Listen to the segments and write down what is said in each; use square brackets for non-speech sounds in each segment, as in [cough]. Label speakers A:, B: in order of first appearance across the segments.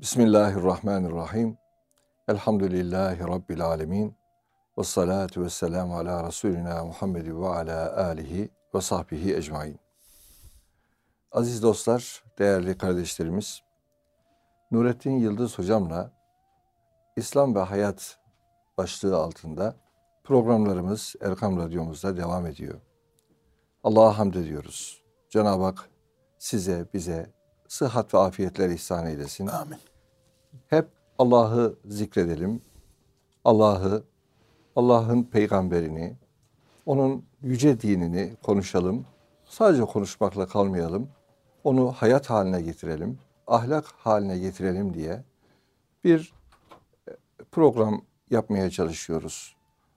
A: Bismillahirrahmanirrahim. Elhamdülillahi Rabbil alemin. Ve salatu ve selamu ala Resulina Muhammed ve ala alihi ve sahbihi ecmain. Aziz dostlar, değerli kardeşlerimiz, Nurettin Yıldız hocamla İslam ve Hayat başlığı altında programlarımız Erkam Radyomuzda devam ediyor. Allah'a hamd ediyoruz. Cenab-ı Hak size, bize sıhhat ve afiyetler ihsan eylesin.
B: Amin.
A: Hep Allah'ı zikredelim. Allah'ı, Allah'ın peygamberini, onun yüce dinini konuşalım. Sadece konuşmakla kalmayalım. Onu hayat haline getirelim, ahlak haline getirelim diye bir e, program yapmaya çalışıyoruz.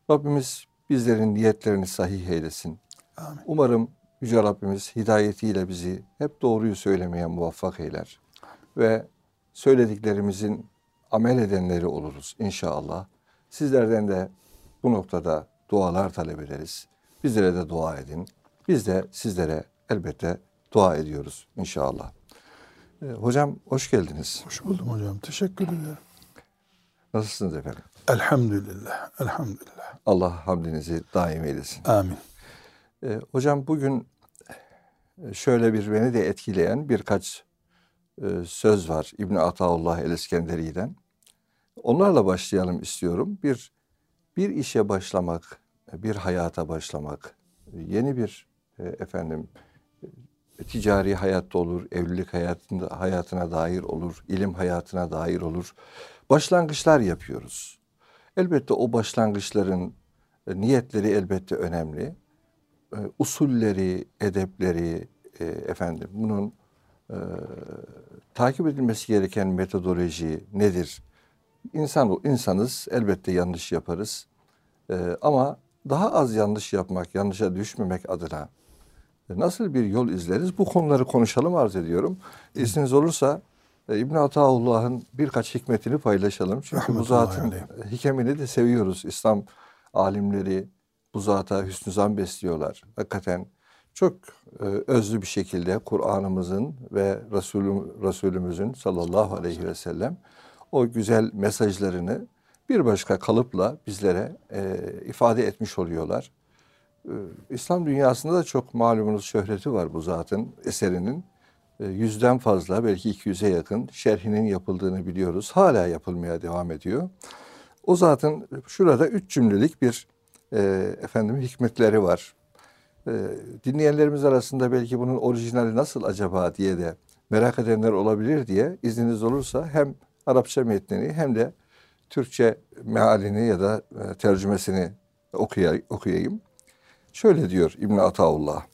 A: Rabbimiz bizlerin niyetlerini sahih eylesin.
B: Amin.
A: Umarım Yüce Rabbimiz hidayetiyle bizi hep doğruyu söylemeye muvaffak eyler. Ve söylediklerimizin amel edenleri oluruz inşallah. Sizlerden de bu noktada dualar talep ederiz. Bizlere de dua edin. Biz de sizlere elbette dua ediyoruz inşallah. Ee, hocam hoş geldiniz.
B: Hoş buldum hocam. Teşekkür ederim.
A: Nasılsınız efendim?
B: Elhamdülillah. Elhamdülillah.
A: Allah hamdinizi daim eylesin.
B: Amin.
A: Ee, hocam bugün e, şöyle bir beni de etkileyen birkaç e, söz var İbn Ataullah el İskenderi'den. Onlarla başlayalım istiyorum. Bir bir işe başlamak, bir hayata başlamak, yeni bir e, efendim e, ticari hayatta olur, evlilik hayatında hayatına dair olur, ilim hayatına dair olur. Başlangıçlar yapıyoruz. Elbette o başlangıçların e, niyetleri elbette önemli. E, usulleri, edepleri, e, efendim bunun e, takip edilmesi gereken metodoloji nedir? İnsan insanız, elbette yanlış yaparız. E, ama daha az yanlış yapmak, yanlışa düşmemek adına e, nasıl bir yol izleriz? Bu konuları konuşalım arz ediyorum. İzniniz olursa e, İbn Ataullah'ın birkaç hikmetini paylaşalım. Çünkü bu zatın
B: aleyh.
A: hikemini de seviyoruz. İslam alimleri bu zata hüsnü zan besliyorlar. Hakikaten çok e, özlü bir şekilde Kur'an'ımızın ve Resulüm, Resulümüzün sallallahu aleyhi ve sellem o güzel mesajlarını bir başka kalıpla bizlere e, ifade etmiş oluyorlar. E, İslam dünyasında da çok malumunuz şöhreti var bu zatın eserinin. E, yüzden fazla belki 200'e yakın şerhinin yapıldığını biliyoruz. Hala yapılmaya devam ediyor. O zatın şurada üç cümlelik bir e, efendim hikmetleri var. E, dinleyenlerimiz arasında belki bunun orijinali nasıl acaba diye de merak edenler olabilir diye izniniz olursa hem Arapça metnini hem de Türkçe mealini ya da e, tercümesini okuya, okuyayım. Şöyle diyor İbn Ataullah.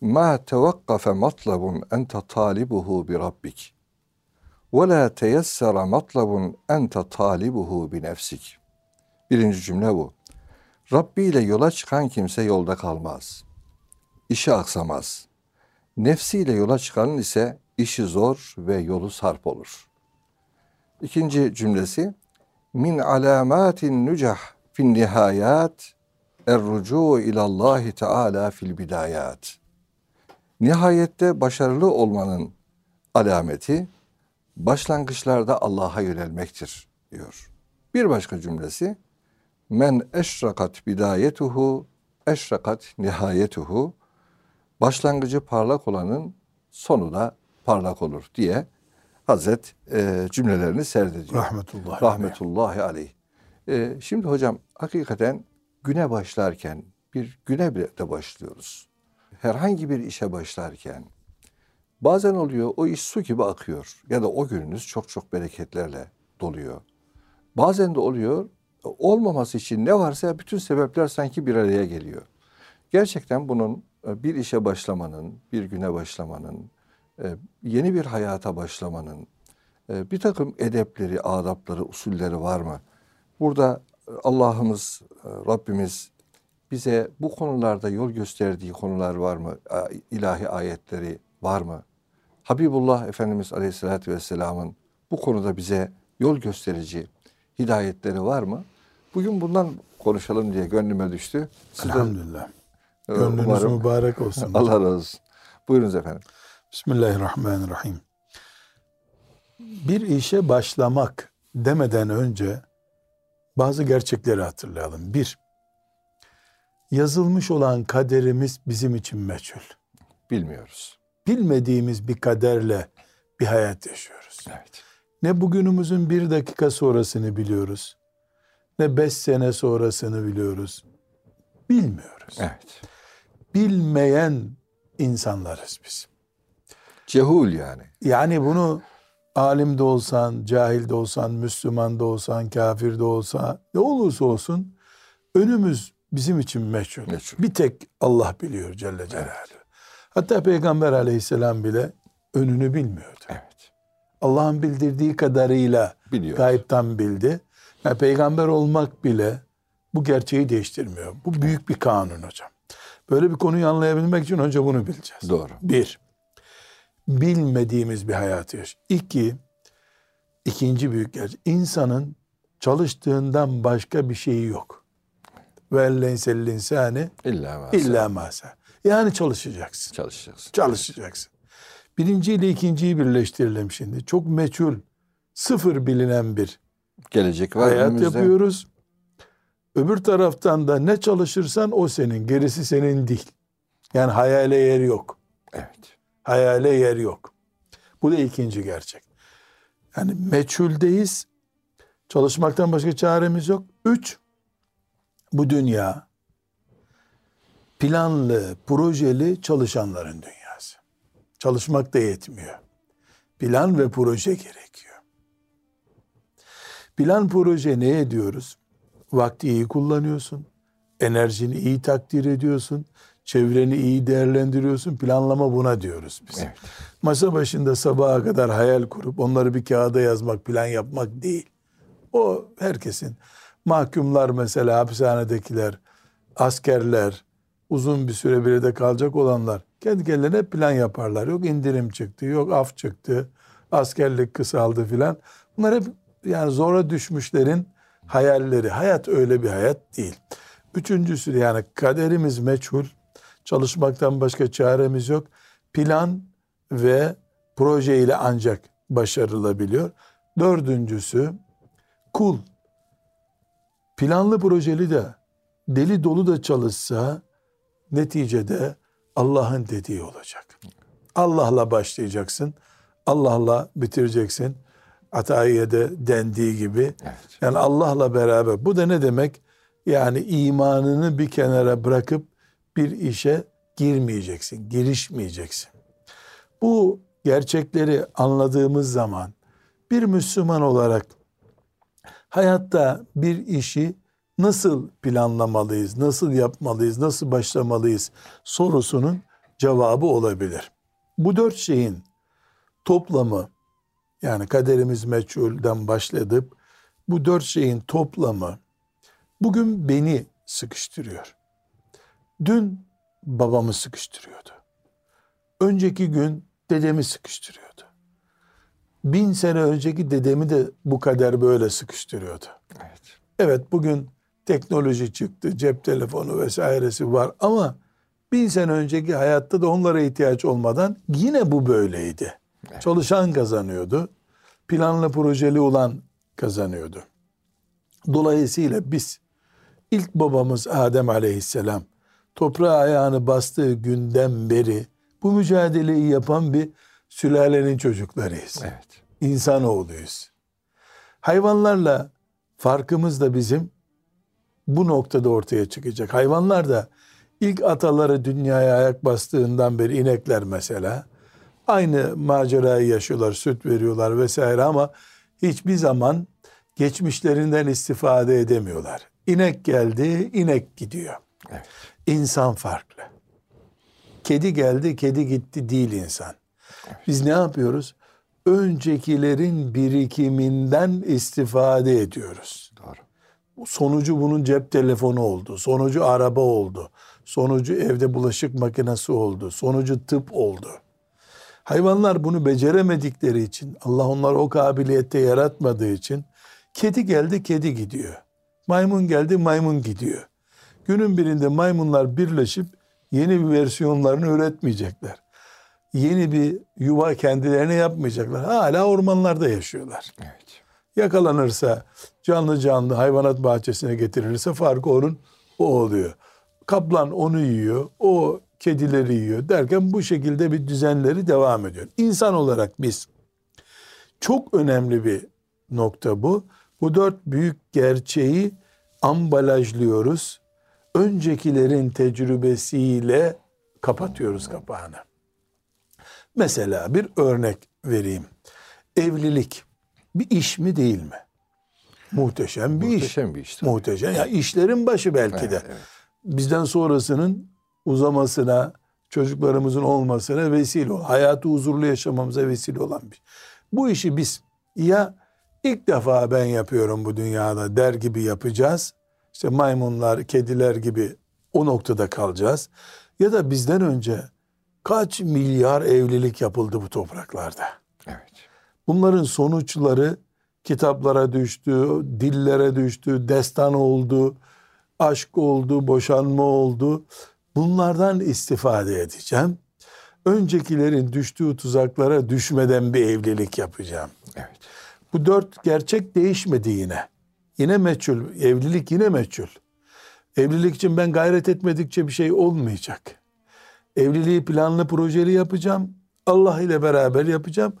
A: Ma tevakkafe matlabun ente talibuhu bi rabbik. Ve la teyessere matlabun ente talibuhu bi nefsik. Birinci cümle bu. Rabbi ile yola çıkan kimse yolda kalmaz. İşi aksamaz. Nefsiyle yola çıkanın ise işi zor ve yolu sarp olur. İkinci cümlesi min alamatin nucah fin nihayat errucu ilallahi teala fil bidayat. Nihayette başarılı olmanın alameti başlangıçlarda Allah'a yönelmektir diyor. Bir başka cümlesi men eşrakat bidayetuhu eşrakat nihayetuhu başlangıcı parlak olanın sonu da parlak olur diye Hazret e, cümlelerini serdediyor.
B: Rahmetullahi.
A: Rahmetullahi aleyh. E, şimdi hocam hakikaten güne başlarken bir güne bile de başlıyoruz. Herhangi bir işe başlarken bazen oluyor o iş su gibi akıyor ya da o gününüz çok çok bereketlerle doluyor. Bazen de oluyor olmaması için ne varsa bütün sebepler sanki bir araya geliyor. Gerçekten bunun bir işe başlamanın, bir güne başlamanın, e, yeni bir hayata başlamanın e, bir takım edepleri, adapları, usulleri var mı? Burada Allah'ımız, Rabbimiz bize bu konularda yol gösterdiği konular var mı? İlahi ayetleri var mı? Habibullah Efendimiz Aleyhisselatü Vesselam'ın bu konuda bize yol gösterici hidayetleri var mı? Bugün bundan konuşalım diye gönlüme düştü. Siz
B: Elhamdülillah. Gönlünüz
A: umarım-
B: mübarek [laughs] olsun.
A: Allah razı olsun. Buyurunuz efendim.
B: Bismillahirrahmanirrahim. Bir işe başlamak demeden önce bazı gerçekleri hatırlayalım. Bir, yazılmış olan kaderimiz bizim için meçhul.
A: Bilmiyoruz.
B: Bilmediğimiz bir kaderle bir hayat yaşıyoruz.
A: Evet.
B: Ne bugünümüzün bir dakika sonrasını biliyoruz. Ne beş sene sonrasını biliyoruz. Bilmiyoruz.
A: Evet.
B: Bilmeyen insanlarız biz.
A: Cehul yani.
B: Yani bunu alim de olsan, cahil de olsan, Müslüman da olsan, kafir de olsa, ne olursa olsun önümüz bizim için meçhul.
A: Meçhul.
B: Bir tek Allah biliyor Celle Celaluhu. Hatta Peygamber aleyhisselam bile önünü bilmiyordu.
A: Evet.
B: Allah'ın bildirdiği kadarıyla
A: Biliyoruz.
B: gayipten bildi. Yani peygamber olmak bile bu gerçeği değiştirmiyor. Bu büyük bir kanun hocam. Böyle bir konuyu anlayabilmek için önce bunu bileceğiz.
A: Doğru.
B: Bir, bilmediğimiz bir hayatı yaş. İki, ikinci büyük gerçek. İnsanın çalıştığından başka bir şeyi yok. Ve leysel insani
A: illa
B: masa. Yani çalışacaksın.
A: çalışacaksın.
B: Çalışacaksın. Birinci ile ikinciyi birleştirelim şimdi. Çok meçhul, sıfır bilinen bir
A: Gelecek var
B: hayat
A: önümüzde.
B: yapıyoruz. Öbür taraftan da ne çalışırsan o senin, gerisi senin değil. Yani hayale yer yok.
A: Evet.
B: Hayale yer yok. Bu da ikinci gerçek. Yani meçhuldeyiz. Çalışmaktan başka çaremiz yok. Üç, bu dünya planlı, projeli çalışanların dünyası. Çalışmak da yetmiyor. Plan ve proje gerekiyor. Plan proje ne ediyoruz? Vakti iyi kullanıyorsun. Enerjini iyi takdir ediyorsun. Çevreni iyi değerlendiriyorsun. Planlama buna diyoruz biz.
A: Evet.
B: Masa başında sabaha kadar hayal kurup onları bir kağıda yazmak, plan yapmak değil. O herkesin. Mahkumlar mesela hapishanedekiler, askerler, uzun bir süre bir de kalacak olanlar kendi kendilerine plan yaparlar. Yok indirim çıktı, yok af çıktı, askerlik kısaldı filan. Bunlar hep yani zora düşmüşlerin hayalleri. Hayat öyle bir hayat değil. Üçüncüsü de yani kaderimiz meçhul. Çalışmaktan başka çaremiz yok. Plan ve proje ile ancak başarılabiliyor. Dördüncüsü kul planlı projeli de deli dolu da çalışsa neticede Allah'ın dediği olacak. Allah'la başlayacaksın. Allah'la bitireceksin. Atayiye'de dendiği gibi.
A: Evet.
B: Yani Allah'la beraber. Bu da ne demek? Yani imanını bir kenara bırakıp bir işe girmeyeceksin, girişmeyeceksin. Bu gerçekleri anladığımız zaman bir Müslüman olarak hayatta bir işi nasıl planlamalıyız, nasıl yapmalıyız, nasıl başlamalıyız sorusunun cevabı olabilir. Bu dört şeyin toplamı yani kaderimiz meçhulden başladıp bu dört şeyin toplamı bugün beni sıkıştırıyor. Dün babamı sıkıştırıyordu. Önceki gün dedemi sıkıştırıyordu. Bin sene önceki dedemi de bu kader böyle sıkıştırıyordu.
A: Evet.
B: Evet bugün teknoloji çıktı, cep telefonu vesairesi var ama bin sene önceki hayatta da onlara ihtiyaç olmadan yine bu böyleydi.
A: Evet.
B: Çalışan kazanıyordu. Planlı projeli olan kazanıyordu. Dolayısıyla biz ilk babamız Adem aleyhisselam toprağa ayağını bastığı günden beri bu mücadeleyi yapan bir sülalenin çocuklarıyız.
A: Evet.
B: İnsanoğluyuz. Hayvanlarla farkımız da bizim bu noktada ortaya çıkacak. Hayvanlar da ilk ataları dünyaya ayak bastığından beri inekler mesela aynı macerayı yaşıyorlar, süt veriyorlar vesaire ama hiçbir zaman geçmişlerinden istifade edemiyorlar. İnek geldi, inek gidiyor.
A: Evet.
B: İnsan farklı. Kedi geldi, kedi gitti değil insan. Biz ne yapıyoruz? Öncekilerin birikiminden istifade ediyoruz.
A: Doğru.
B: Sonucu bunun cep telefonu oldu. Sonucu araba oldu. Sonucu evde bulaşık makinesi oldu. Sonucu tıp oldu. Hayvanlar bunu beceremedikleri için, Allah onları o kabiliyette yaratmadığı için kedi geldi, kedi gidiyor. Maymun geldi, maymun gidiyor. Günün birinde maymunlar birleşip yeni bir versiyonlarını üretmeyecekler. yeni bir yuva kendilerine yapmayacaklar. Hala ormanlarda yaşıyorlar.
A: Evet.
B: Yakalanırsa canlı canlı hayvanat bahçesine getirilirse farkı onun o oluyor. Kaplan onu yiyor, o kedileri yiyor derken bu şekilde bir düzenleri devam ediyor. İnsan olarak biz çok önemli bir nokta bu. Bu dört büyük gerçeği ambalajlıyoruz. Öncekilerin tecrübesiyle kapatıyoruz kapağını. Mesela bir örnek vereyim. Evlilik bir iş mi değil mi? Muhteşem bir iş.
A: Muhteşem bir iş. tabii.
B: Muhteşem. Ya işlerin başı belki de. Bizden sonrasının uzamasına, çocuklarımızın olmasına vesile ol. Hayatı huzurlu yaşamamıza vesile olan bir. Bu işi biz ya ilk defa ben yapıyorum bu dünyada der gibi yapacağız. İşte maymunlar, kediler gibi o noktada kalacağız. Ya da bizden önce kaç milyar evlilik yapıldı bu topraklarda.
A: Evet.
B: Bunların sonuçları kitaplara düştü, dillere düştü, destan oldu, aşk oldu, boşanma oldu. Bunlardan istifade edeceğim. Öncekilerin düştüğü tuzaklara düşmeden bir evlilik yapacağım.
A: Evet.
B: Bu dört gerçek değişmedi yine. Yine meçhul. Evlilik yine meçhul. Evlilik için ben gayret etmedikçe bir şey olmayacak. Evliliği planlı projeli yapacağım. Allah ile beraber yapacağım.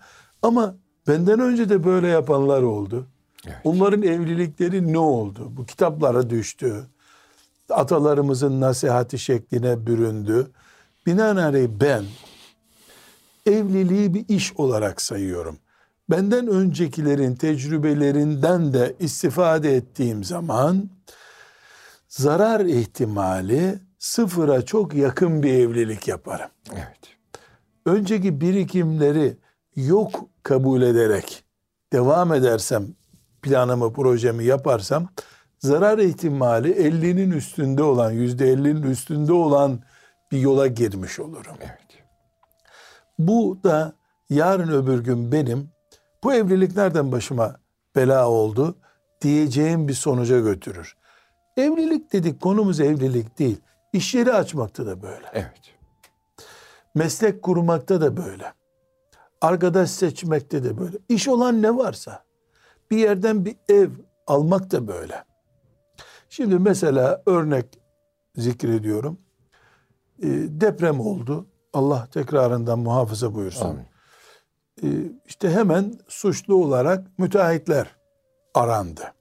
B: Ama benden önce de böyle yapanlar oldu.
A: Evet.
B: Onların evlilikleri ne oldu? Bu kitaplara düştü. Atalarımızın nasihati şekline büründü. Binaenaleyh ben evliliği bir iş olarak sayıyorum. Benden öncekilerin tecrübelerinden de istifade ettiğim zaman zarar ihtimali sıfıra çok yakın bir evlilik yaparım.
A: Evet.
B: Önceki birikimleri yok kabul ederek devam edersem planımı projemi yaparsam zarar ihtimali 50'nin üstünde olan %50'nin üstünde olan bir yola girmiş olurum.
A: Evet.
B: Bu da yarın öbür gün benim bu evlilik nereden başıma bela oldu diyeceğim bir sonuca götürür. Evlilik dedik konumuz evlilik değil. İş yeri açmakta da böyle.
A: Evet.
B: Meslek kurmakta da böyle. Arkadaş seçmekte de böyle. İş olan ne varsa bir yerden bir ev almak da böyle. Şimdi mesela örnek zikrediyorum. Ee, deprem oldu. Allah tekrarından muhafaza buyursun.
A: Amin.
B: Ee, işte hemen suçlu olarak müteahhitler arandı.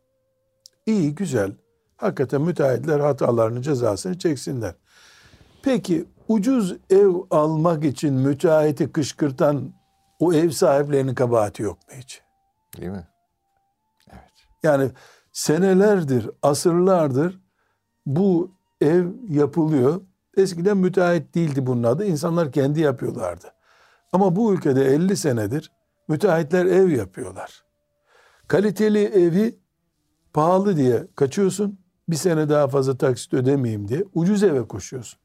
B: İyi, güzel. Hakikaten müteahhitler hatalarının cezasını çeksinler. Peki ucuz ev almak için müteahhiti kışkırtan o ev sahiplerinin kabahati yok mu hiç?
A: Değil mi? Evet.
B: Yani senelerdir, asırlardır bu ev yapılıyor. Eskiden müteahhit değildi bunun adı. İnsanlar kendi yapıyorlardı. Ama bu ülkede 50 senedir müteahhitler ev yapıyorlar. Kaliteli evi pahalı diye kaçıyorsun. Bir sene daha fazla taksit ödemeyeyim diye ucuz eve koşuyorsun.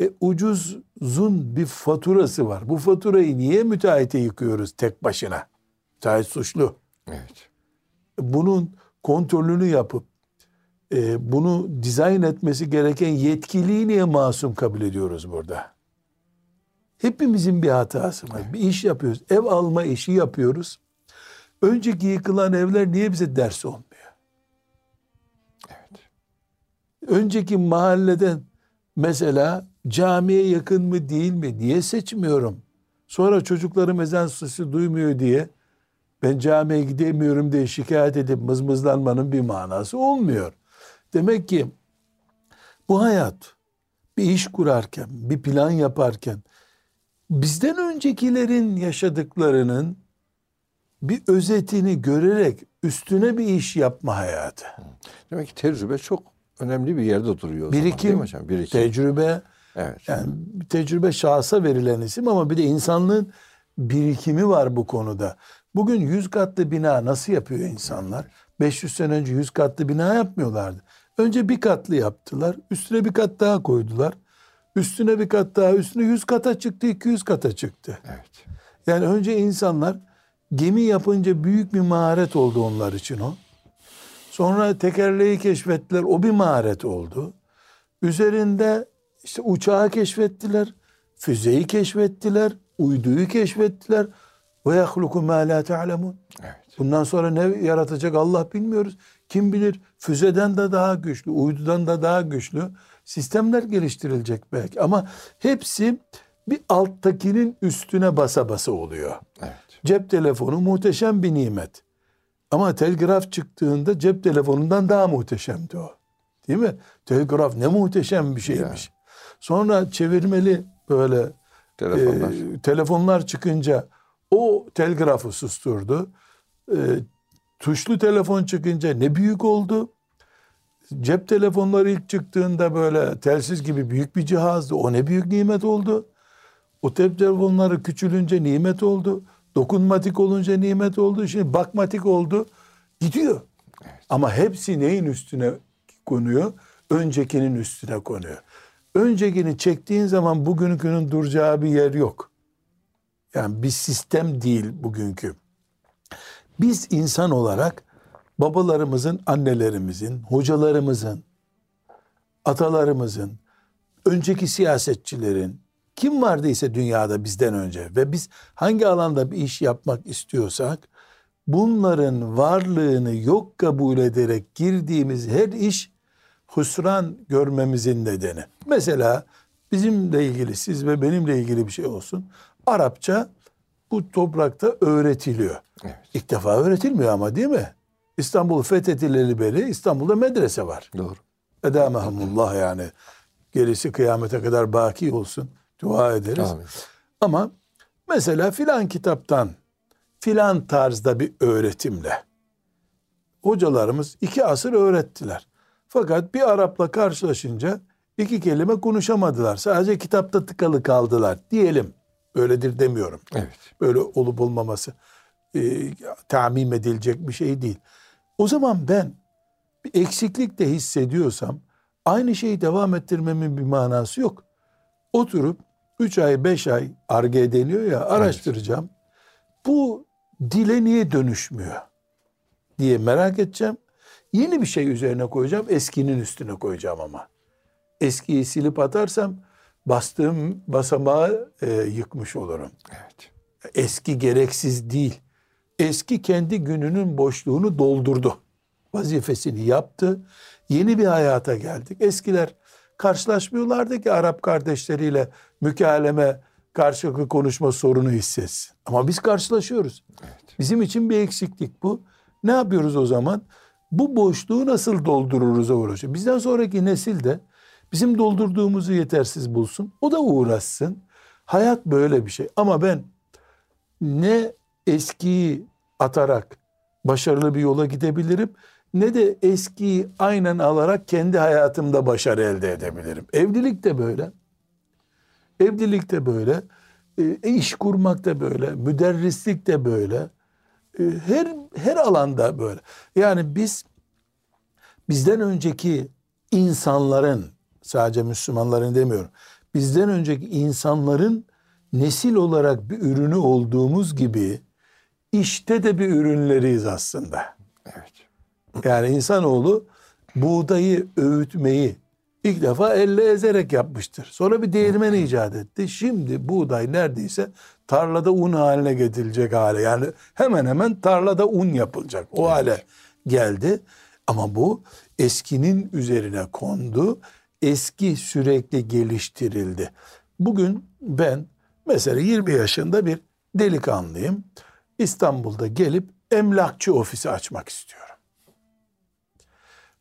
B: E ucuzun bir faturası var. Bu faturayı niye müteahhite yıkıyoruz tek başına? Müteahhit suçlu
A: Evet.
B: bunun kontrolünü yapıp e, bunu dizayn etmesi gereken yetkiliyi niye masum kabul ediyoruz burada? Hepimizin bir hatası var. Bir iş yapıyoruz. Ev alma işi yapıyoruz. Önceki yıkılan evler niye bize ders olmuyor?
A: Evet.
B: Önceki mahalleden mesela camiye yakın mı değil mi diye seçmiyorum. Sonra çocuklarım ezan sesi duymuyor diye ben camiye gidemiyorum diye şikayet edip mızmızlanmanın bir manası olmuyor. Demek ki bu hayat bir iş kurarken, bir plan yaparken bizden öncekilerin yaşadıklarının bir özetini görerek üstüne bir iş yapma hayatı.
A: Demek ki tecrübe çok önemli bir yerde duruyor. zaman,
B: Birikim,
A: mi hocam? Birikim.
B: tecrübe,
A: evet.
B: yani tecrübe şahsa verilen isim ama bir de insanlığın birikimi var bu konuda. Bugün 100 katlı bina nasıl yapıyor insanlar? 500 sene önce 100 katlı bina yapmıyorlardı. Önce bir katlı yaptılar. Üstüne bir kat daha koydular. Üstüne bir kat daha, üstüne 100 kata çıktı, 200 kata çıktı.
A: Evet.
B: Yani önce insanlar gemi yapınca büyük bir maharet oldu onlar için o. Sonra tekerleği keşfettiler, o bir maharet oldu. Üzerinde işte uçağı keşfettiler, füzeyi keşfettiler, uyduyu keşfettiler. Ve yahluku ma la ta'lemun.
A: Evet.
B: Bundan sonra ne yaratacak Allah bilmiyoruz. Kim bilir füzeden de daha güçlü, uydudan da daha güçlü sistemler geliştirilecek belki. Ama hepsi bir alttakinin üstüne basa basa oluyor.
A: Evet.
B: Cep telefonu muhteşem bir nimet. Ama telgraf çıktığında cep telefonundan daha muhteşemdi o. Değil mi? Telgraf ne muhteşem bir şeymiş. Sonra çevirmeli böyle
A: Telefonlar.
B: e, telefonlar çıkınca o telgrafı susturdu. E, tuşlu telefon çıkınca ne büyük oldu. Cep telefonları ilk çıktığında böyle telsiz gibi büyük bir cihazdı. O ne büyük nimet oldu. O cep telefonları küçülünce nimet oldu. Dokunmatik olunca nimet oldu. Şimdi bakmatik oldu. Gidiyor. Ama hepsi neyin üstüne konuyor? Öncekinin üstüne konuyor. Öncekini çektiğin zaman bugünkünün duracağı bir yer yok. Yani bir sistem değil bugünkü. Biz insan olarak babalarımızın, annelerimizin, hocalarımızın, atalarımızın, önceki siyasetçilerin, kim vardıysa dünyada bizden önce ve biz hangi alanda bir iş yapmak istiyorsak, bunların varlığını yok kabul ederek girdiğimiz her iş husran görmemizin nedeni. Mesela bizimle ilgili, siz ve benimle ilgili bir şey olsun. Arapça bu toprakta öğretiliyor.
A: Evet.
B: İlk defa öğretilmiyor ama değil mi? İstanbul fethedileli beri İstanbul'da medrese var.
A: Doğru.
B: Edamehumullah yani. Gerisi kıyamete kadar baki olsun. Dua ederiz.
A: Amin.
B: Ama mesela filan kitaptan filan tarzda bir öğretimle hocalarımız iki asır öğrettiler. Fakat bir Arap'la karşılaşınca iki kelime konuşamadılar. Sadece kitapta tıkalı kaldılar diyelim. Öyledir demiyorum.
A: Evet.
B: Böyle olup olmaması e, tamim edilecek bir şey değil. O zaman ben bir eksiklik de hissediyorsam aynı şeyi devam ettirmemin bir manası yok. Oturup 3 ay 5 ay arge deniyor ya araştıracağım. Bu dile niye dönüşmüyor diye merak edeceğim. Yeni bir şey üzerine koyacağım. Eskinin üstüne koyacağım ama. Eskiyi silip atarsam bastığım basamağı e, yıkmış olurum.
A: Evet.
B: Eski gereksiz değil. Eski kendi gününün boşluğunu doldurdu. Vazifesini yaptı. Yeni bir hayata geldik. Eskiler karşılaşmıyorlardı ki Arap kardeşleriyle mükaleme, karşılıklı konuşma sorunu hissetsin. Ama biz karşılaşıyoruz. Bizim için bir eksiklik bu. Ne yapıyoruz o zaman? Bu boşluğu nasıl doldururuz'a uğraşıyor. Bizden sonraki nesil de bizim doldurduğumuzu yetersiz bulsun. O da uğraşsın. Hayat böyle bir şey. Ama ben ne eskiyi atarak başarılı bir yola gidebilirim ne de eskiyi aynen alarak kendi hayatımda başarı elde edebilirim. Evlilik de böyle. Evlilik de böyle. E, iş kurmak da böyle. Müderrislik de böyle. E, her her alanda böyle. Yani biz bizden önceki insanların sadece Müslümanların demiyorum. Bizden önceki insanların nesil olarak bir ürünü olduğumuz gibi işte de bir ürünleriyiz aslında.
A: Evet.
B: Yani insanoğlu buğdayı öğütmeyi ilk defa elle ezerek yapmıştır. Sonra bir değirmen icat etti. Şimdi buğday neredeyse tarlada un haline getirilecek hale. Yani hemen hemen tarlada un yapılacak. O hale geldi. Ama bu eskinin üzerine kondu. Eski sürekli geliştirildi. Bugün ben mesela 20 yaşında bir delikanlıyım. İstanbul'da gelip emlakçı ofisi açmak istiyorum.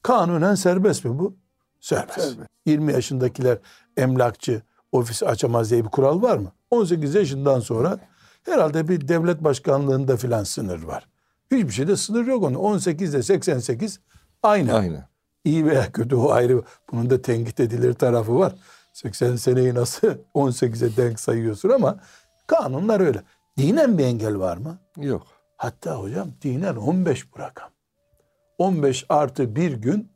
B: Kanunen serbest mi bu? Serbest.
A: Serbest.
B: 20 yaşındakiler emlakçı ofisi açamaz diye bir kural var mı? 18 yaşından sonra herhalde bir devlet başkanlığında filan sınır var. Hiçbir şeyde sınır yok onun. 18 ile 88 aynı.
A: Aynı.
B: İyi veya kötü o ayrı. Bunun da tenkit edilir tarafı var. 80 seneyi nasıl [laughs] 18'e denk sayıyorsun ama kanunlar öyle. Dinen bir engel var mı?
A: Yok.
B: Hatta hocam dinen 15 bu rakam. 15 artı bir gün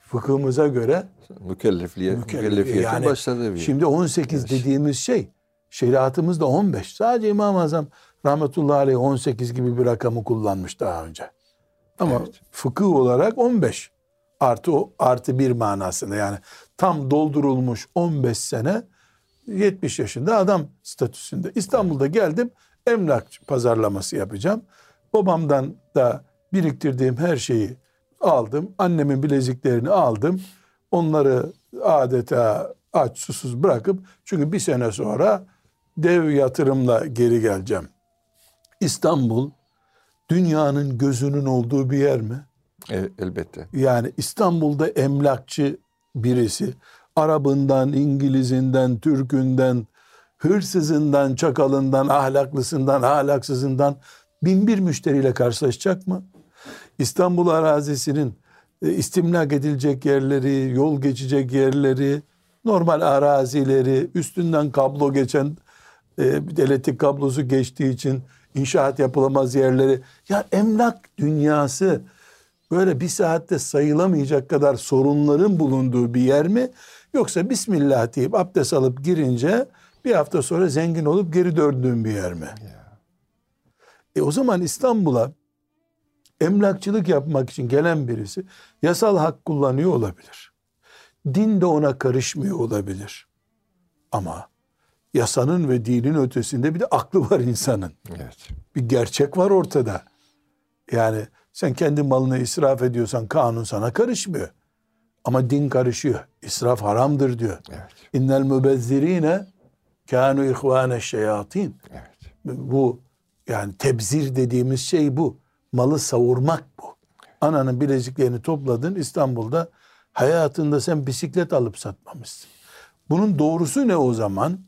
B: fıkhımıza göre
A: Mükellefliye,
B: mükellef-
A: mükellefiyetin
B: yani
A: başladığı bir
B: Şimdi 18 dediğimiz şey şeriatımızda 15. Sadece İmam-ı Azam rahmetullahi aleyh 18 gibi bir rakamı kullanmış daha önce. Ama
A: Evet.
B: fıkıh olarak 15 artı o artı bir manasında yani tam doldurulmuş 15 sene 70 yaşında adam statüsünde. İstanbul'da geldim emlak pazarlaması yapacağım. Babamdan da biriktirdiğim her şeyi aldım. Annemin bileziklerini aldım. Onları adeta aç susuz bırakıp çünkü bir sene sonra dev yatırımla geri geleceğim. İstanbul dünyanın gözünün olduğu bir yer mi?
A: E, elbette.
B: Yani İstanbul'da emlakçı birisi Arabından, İngilizinden, Türkünden, hırsızından, çakalından, ahlaklısından, ahlaksızından bin bir müşteriyle karşılaşacak mı? İstanbul arazisinin e, istimlak edilecek yerleri, yol geçecek yerleri, normal arazileri, üstünden kablo geçen e, elektrik kablosu geçtiği için inşaat yapılamaz yerleri. Ya emlak dünyası böyle bir saatte sayılamayacak kadar sorunların bulunduğu bir yer mi? Yoksa Bismillah deyip abdest alıp girince bir hafta sonra zengin olup geri döndüğün bir yer mi? E o zaman İstanbul'a emlakçılık yapmak için gelen birisi yasal hak kullanıyor olabilir. Din de ona karışmıyor olabilir. Ama yasanın ve dinin ötesinde bir de aklı var insanın.
A: Evet.
B: Bir gerçek var ortada. Yani sen kendi malını israf ediyorsan kanun sana karışmıyor. Ama din karışıyor. İsraf haramdır diyor.
A: Evet.
B: İnnel mübezzirine kânû ihvâne şeyatin.
A: Evet.
B: Bu yani tebzir dediğimiz şey bu. Malı savurmak bu. Ananın bileziklerini topladın İstanbul'da. Hayatında sen bisiklet alıp satmamışsın. Bunun doğrusu ne o zaman?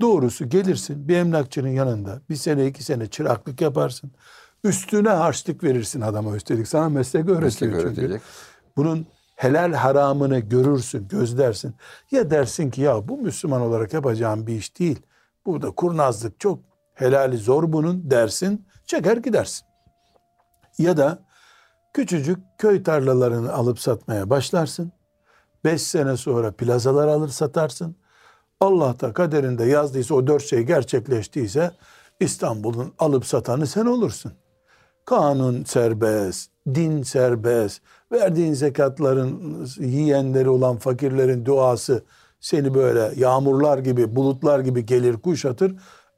B: Doğrusu gelirsin bir emlakçının yanında bir sene iki sene çıraklık yaparsın. Üstüne harçlık verirsin adama üstelik. Sana meslek öğretiyor
A: Meslek
B: çünkü.
A: öğretecek.
B: Bunun helal haramını görürsün, gözlersin. Ya dersin ki ya bu Müslüman olarak yapacağım bir iş değil. Burada kurnazlık çok helali zor bunun dersin. Çeker gidersin. Ya da küçücük köy tarlalarını alıp satmaya başlarsın. Beş sene sonra plazalar alır satarsın. Allah da kaderinde yazdıysa o dört şey gerçekleştiyse İstanbul'un alıp satanı sen olursun. Kanun serbest, din serbest, verdiğin zekatların yiyenleri olan fakirlerin duası seni böyle yağmurlar gibi, bulutlar gibi gelir kuşatır.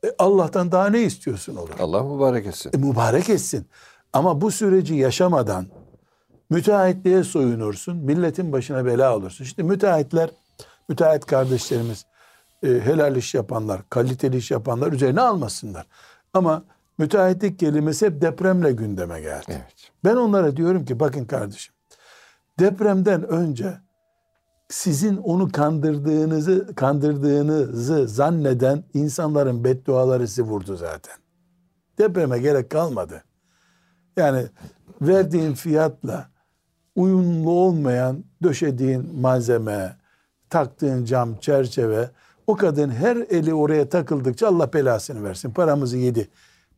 B: E, Allah'tan daha ne istiyorsun olur?
A: Allah mübarek etsin.
B: E, mübarek etsin. Ama bu süreci yaşamadan müteahhitliğe soyunursun, milletin başına bela olursun. İşte müteahhitler, müteahhit kardeşlerimiz, e, helal iş yapanlar, kaliteli iş yapanlar üzerine almasınlar. Ama müteahhitlik kelimesi hep depremle gündeme geldi.
A: Evet.
B: Ben onlara diyorum ki bakın kardeşim, depremden önce sizin onu kandırdığınızı kandırdığınızı zanneden insanların bedduaları sizi vurdu zaten. Depreme gerek kalmadı. Yani verdiğin fiyatla uyumlu olmayan döşediğin malzeme, taktığın cam, çerçeve, o kadın her eli oraya takıldıkça Allah belasını versin. Paramızı yedi.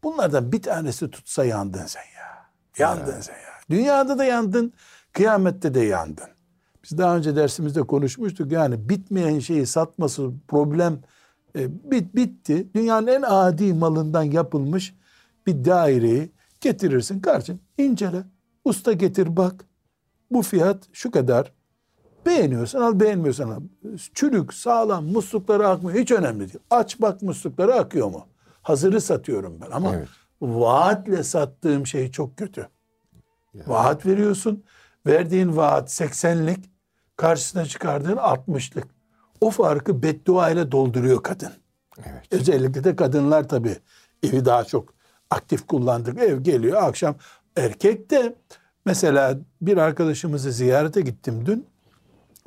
B: Bunlardan bir tanesi tutsa yandın sen ya. Yandın sen ya. Dünyada da yandın, kıyamette de yandın. Biz daha önce dersimizde konuşmuştuk. Yani bitmeyen şeyi satması problem e, bit, bitti. Dünyanın en adi malından yapılmış bir daireyi getirirsin karşın incele. Usta getir bak. Bu fiyat şu kadar. Beğeniyorsan al beğenmiyorsan al. Çürük sağlam muslukları akmıyor. Hiç önemli değil. Aç bak muslukları akıyor mu? Hazırı satıyorum ben ama
A: Evet.
B: vaatle sattığım şey çok kötü. Vaat veriyorsun. Verdiğin vaat 80'lik karşısına çıkardığın 60'lık. O farkı beddua ile dolduruyor kadın.
A: Evet.
B: Özellikle de kadınlar tabii evi daha çok aktif kullandık. Ev geliyor akşam. Erkek de mesela bir arkadaşımızı ziyarete gittim dün.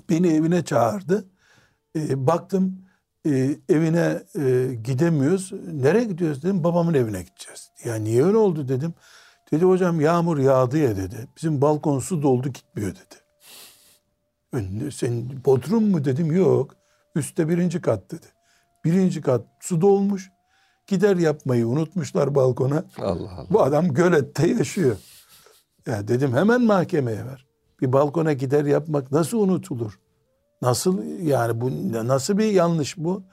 B: Beni evine çağırdı. Ee, baktım e, evine e, gidemiyoruz. Nereye gidiyoruz dedim. Babamın evine gideceğiz. Ya niye öyle oldu dedim. Dedi hocam yağmur yağdı ya dedi. Bizim balkon su doldu gitmiyor dedi. "E, Sen bodrum mu dedim. Yok. Üstte birinci kat dedi. Birinci kat su dolmuş. Gider yapmayı unutmuşlar balkona.
A: Allah Allah.
B: Bu adam gölette yaşıyor. Ya dedim hemen mahkemeye ver. Bir balkona gider yapmak nasıl unutulur? Nasıl yani bu nasıl bir yanlış bu?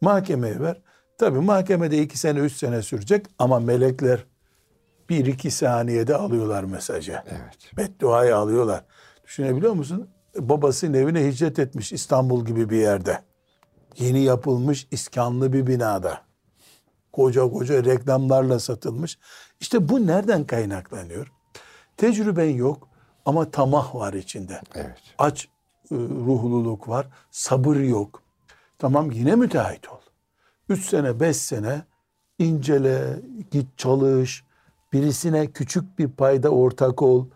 B: Mahkemeye ver. Tabi mahkemede iki sene üç sene sürecek ama melekler bir iki saniyede alıyorlar mesajı.
A: Evet.
B: Bedduayı alıyorlar. Düşünebiliyor musun? Babasının evine hicret etmiş İstanbul gibi bir yerde. Yeni yapılmış iskanlı bir binada. Koca koca reklamlarla satılmış. İşte bu nereden kaynaklanıyor? Tecrüben yok ama tamah var içinde.
A: Evet.
B: Aç ruhluluk var. Sabır yok. Tamam yine müteahhit ol. Üç sene, beş sene incele, git çalış. Birisine küçük bir payda ortak ol.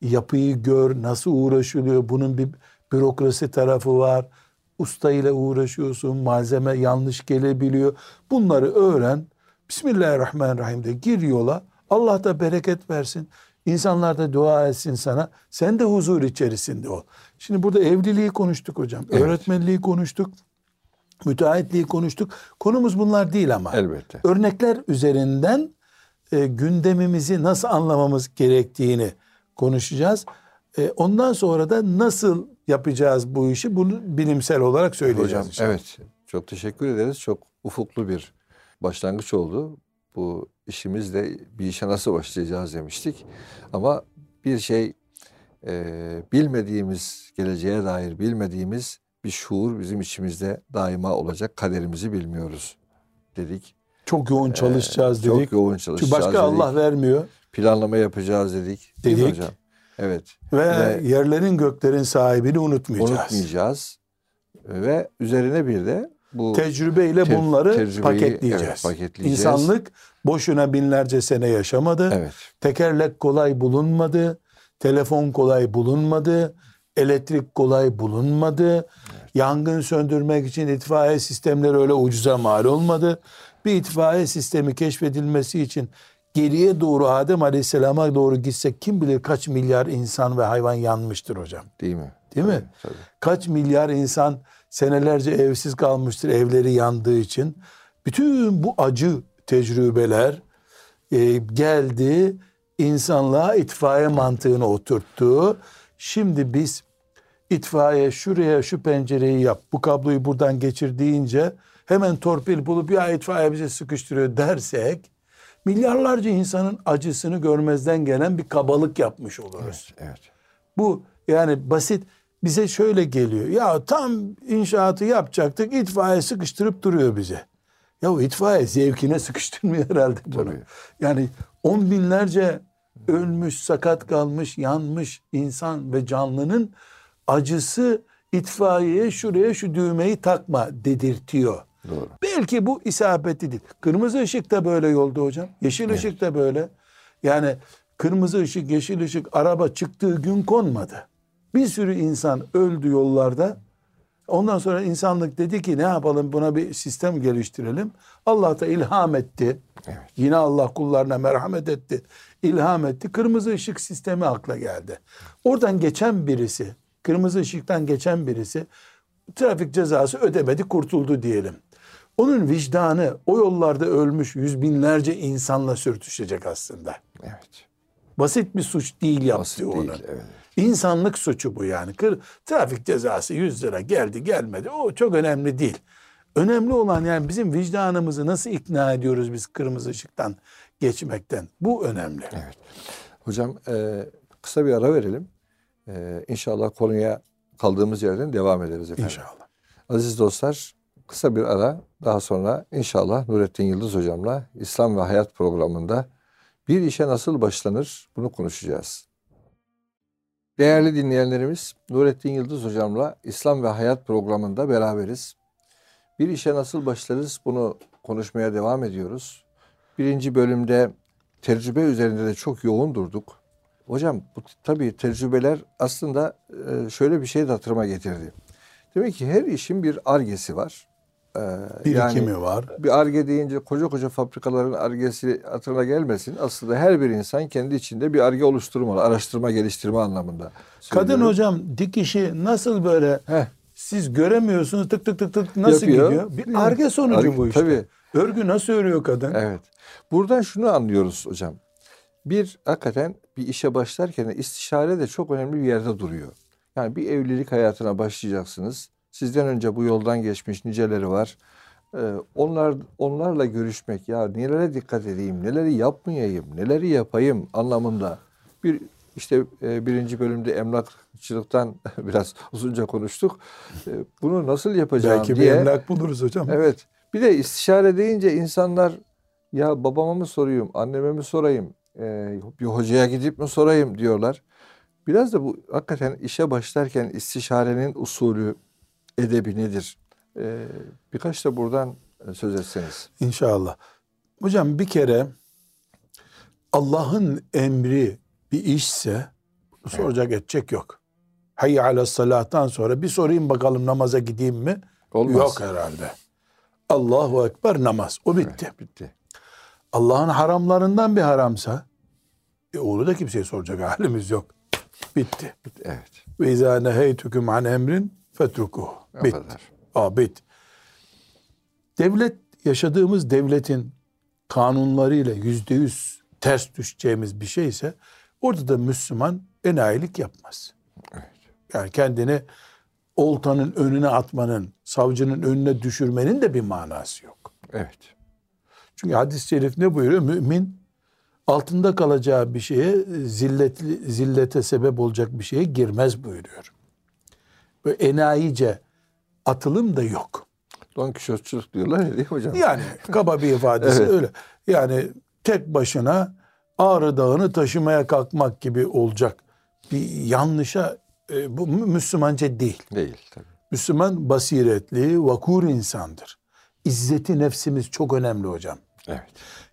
B: Yapıyı gör, nasıl uğraşılıyor. Bunun bir bürokrasi tarafı var. Usta ile uğraşıyorsun, malzeme yanlış gelebiliyor. Bunları öğren. Bismillahirrahmanirrahim de gir yola. Allah da bereket versin. İnsanlar da dua etsin sana. Sen de huzur içerisinde ol. Şimdi burada evliliği konuştuk hocam.
A: Evet.
B: Öğretmenliği konuştuk. Müteahhitliği konuştuk. Konumuz bunlar değil ama.
A: Elbette.
B: Örnekler üzerinden e, gündemimizi nasıl anlamamız gerektiğini konuşacağız. E, ondan sonra da nasıl yapacağız bu işi bunu bilimsel olarak söyleyeceğiz.
A: Hocam
B: inşallah.
A: evet çok teşekkür ederiz. Çok ufuklu bir başlangıç oldu. Bu işimizde bir işe nasıl başlayacağız demiştik. Ama bir şey e, bilmediğimiz geleceğe dair bilmediğimiz bir şuur bizim içimizde daima olacak. Kaderimizi bilmiyoruz dedik.
B: Çok yoğun çalışacağız dedik.
A: Çok yoğun
B: Çünkü
A: çalışacağız
B: başka
A: dedik.
B: Allah vermiyor.
A: Planlama yapacağız dedik. Değil
B: Dedik.
A: hocam? Evet.
B: Ve,
A: Ve-
B: yerlerin göklerin sahibini unutmayacağız.
A: Unutmayacağız. Ve üzerine bir de bu
B: Tecrübeyle
A: Te-
B: bunları paketleyeceğiz.
A: evet, paketleyeceğiz.
B: İnsanlık boşuna binlerce sene yaşamadı.
A: evet
B: Tekerlek kolay bulunmadı. Telefon kolay bulunmadı. Elektrik kolay bulunmadı. Yangın söndürmek için itfaiye sistemleri öyle ucuza mal olmadı. Bir itfaiye sistemi keşfedilmesi için geriye doğru Adem Aleyhisselam'a doğru gitsek kim bilir kaç milyar insan ve hayvan yanmıştır hocam.
A: değil mi?
B: Değil mi?
A: Tabii.
B: Kaç milyar insan senelerce evsiz kalmıştır evleri yandığı için. Bütün bu acı tecrübeler e, geldi insanlığa itfaiye mantığını oturttu. Şimdi biz itfaiye şuraya şu pencereyi yap bu kabloyu buradan geçir deyince hemen torpil bulup ya itfaiye bizi sıkıştırıyor dersek milyarlarca insanın acısını görmezden gelen bir kabalık yapmış oluruz.
A: Evet.
B: Bu yani basit bize şöyle geliyor. Ya tam inşaatı yapacaktık itfaiye sıkıştırıp duruyor bize. Ya itfaiye zevkine sıkıştırmıyor [laughs] herhalde bunu.
A: Tabii.
B: Yani on binlerce ölmüş, sakat kalmış, yanmış insan ve canlının acısı itfaiyeye şuraya şu düğmeyi takma dedirtiyor.
A: Doğru.
B: Belki bu isabetli değil. Kırmızı ışık da böyle yolda hocam. Yeşil ışık da böyle. Yani kırmızı ışık, yeşil ışık araba çıktığı gün konmadı. Bir sürü insan öldü yollarda. Ondan sonra insanlık dedi ki ne yapalım buna bir sistem geliştirelim. Allah da ilham etti.
A: Evet.
B: Yine Allah kullarına merhamet etti. İlham etti. Kırmızı ışık sistemi akla geldi. Oradan geçen birisi, kırmızı ışıktan geçen birisi trafik cezası ödemedi, kurtuldu diyelim. Onun vicdanı o yollarda ölmüş yüz binlerce insanla sürtüşecek aslında.
A: Evet.
B: Basit bir suç değil yaptı
A: Basit
B: onu.
A: değil. Evet.
B: İnsanlık suçu bu yani. Kır, trafik cezası 100 lira geldi gelmedi o çok önemli değil. Önemli olan yani bizim vicdanımızı nasıl ikna ediyoruz biz kırmızı ışıktan geçmekten. Bu önemli.
A: Evet. Hocam e, kısa bir ara verelim. E, inşallah konuya kaldığımız yerden devam ederiz efendim.
B: İnşallah.
A: Aziz dostlar kısa bir ara daha sonra inşallah Nurettin Yıldız hocamla İslam ve Hayat programında bir işe nasıl başlanır bunu konuşacağız. Değerli dinleyenlerimiz Nurettin Yıldız hocamla İslam ve Hayat programında beraberiz. Bir işe nasıl başlarız bunu konuşmaya devam ediyoruz. Birinci bölümde tecrübe üzerinde de çok yoğun durduk. Hocam bu tabii tecrübeler aslında e, şöyle bir şey de hatırıma getirdi. Demek ki her işin bir argesi var. Ee,
B: Birikimi var.
A: bir arge deyince koca koca fabrikaların argesi hatırına gelmesin. Aslında her bir insan kendi içinde bir arge oluşturmalı. Araştırma, geliştirme anlamında.
B: Kadın
A: söylüyorum.
B: hocam dikişi nasıl böyle
A: Heh,
B: siz göremiyorsunuz tık tık tık tık nasıl
A: Yapıyor.
B: gidiyor? Bir arge sonucu
A: Arge-
B: bu işte.
A: tabii.
B: Örgü nasıl örüyor kadın?
A: evet. Buradan şunu anlıyoruz hocam. Bir hakikaten bir işe başlarken istişare de çok önemli bir yerde duruyor. Yani bir evlilik hayatına başlayacaksınız. Sizden önce bu yoldan geçmiş niceleri var. Ee, onlar onlarla görüşmek ya nelere dikkat edeyim, neleri yapmayayım, neleri yapayım anlamında bir İşte e, birinci bölümde emlakçılıktan [laughs] biraz uzunca konuştuk. E, bunu nasıl yapacağım
B: Belki
A: diye.
B: bir emlak buluruz hocam.
A: Evet. Bir de istişare deyince insanlar ya babama mı sorayım, anneme mi sorayım, e, bir hocaya gidip mi sorayım diyorlar. Biraz da bu hakikaten işe başlarken istişarenin usulü, edebi nedir? E, birkaç da buradan e, söz etseniz.
B: İnşallah. Hocam bir kere Allah'ın emri bir işse soracak edecek yok. Hayy ala salattan sonra bir sorayım bakalım namaza gideyim mi?
A: Olmaz.
B: Yok herhalde. Allahu Ekber namaz. O bitti.
A: Evet, bitti.
B: Allah'ın haramlarından bir haramsa e, onu da kimseye soracak [laughs] halimiz yok. Bitti.
A: bitti. Evet.
B: Ve izâ neheytüküm an emrin Bitti.
A: kadar.
B: Aa, bit. Devlet, yaşadığımız devletin kanunlarıyla yüzde yüz ters düşeceğimiz bir şeyse orada da Müslüman enayilik yapmaz.
A: Evet.
B: Yani kendini oltanın önüne atmanın, savcının önüne düşürmenin de bir manası yok.
A: Evet.
B: Çünkü hadis-i şerif ne buyuruyor? Mümin altında kalacağı bir şeye zilletli, zillete sebep olacak bir şeye girmez buyuruyor. Böyle enayice atılım da yok.
A: Don Kişotçuluk diyorlar ya değil mi hocam?
B: Yani kaba bir ifadesi
A: Evet.
B: öyle. Yani tek başına Ağrı Dağı'nı taşımaya kalkmak gibi olacak bir yanlışa e, bu Mü- Müslümanca değil.
A: Değil tabii.
B: Müslüman basiretli, vakur insandır. İzzeti nefsimiz çok önemli hocam.
A: Evet.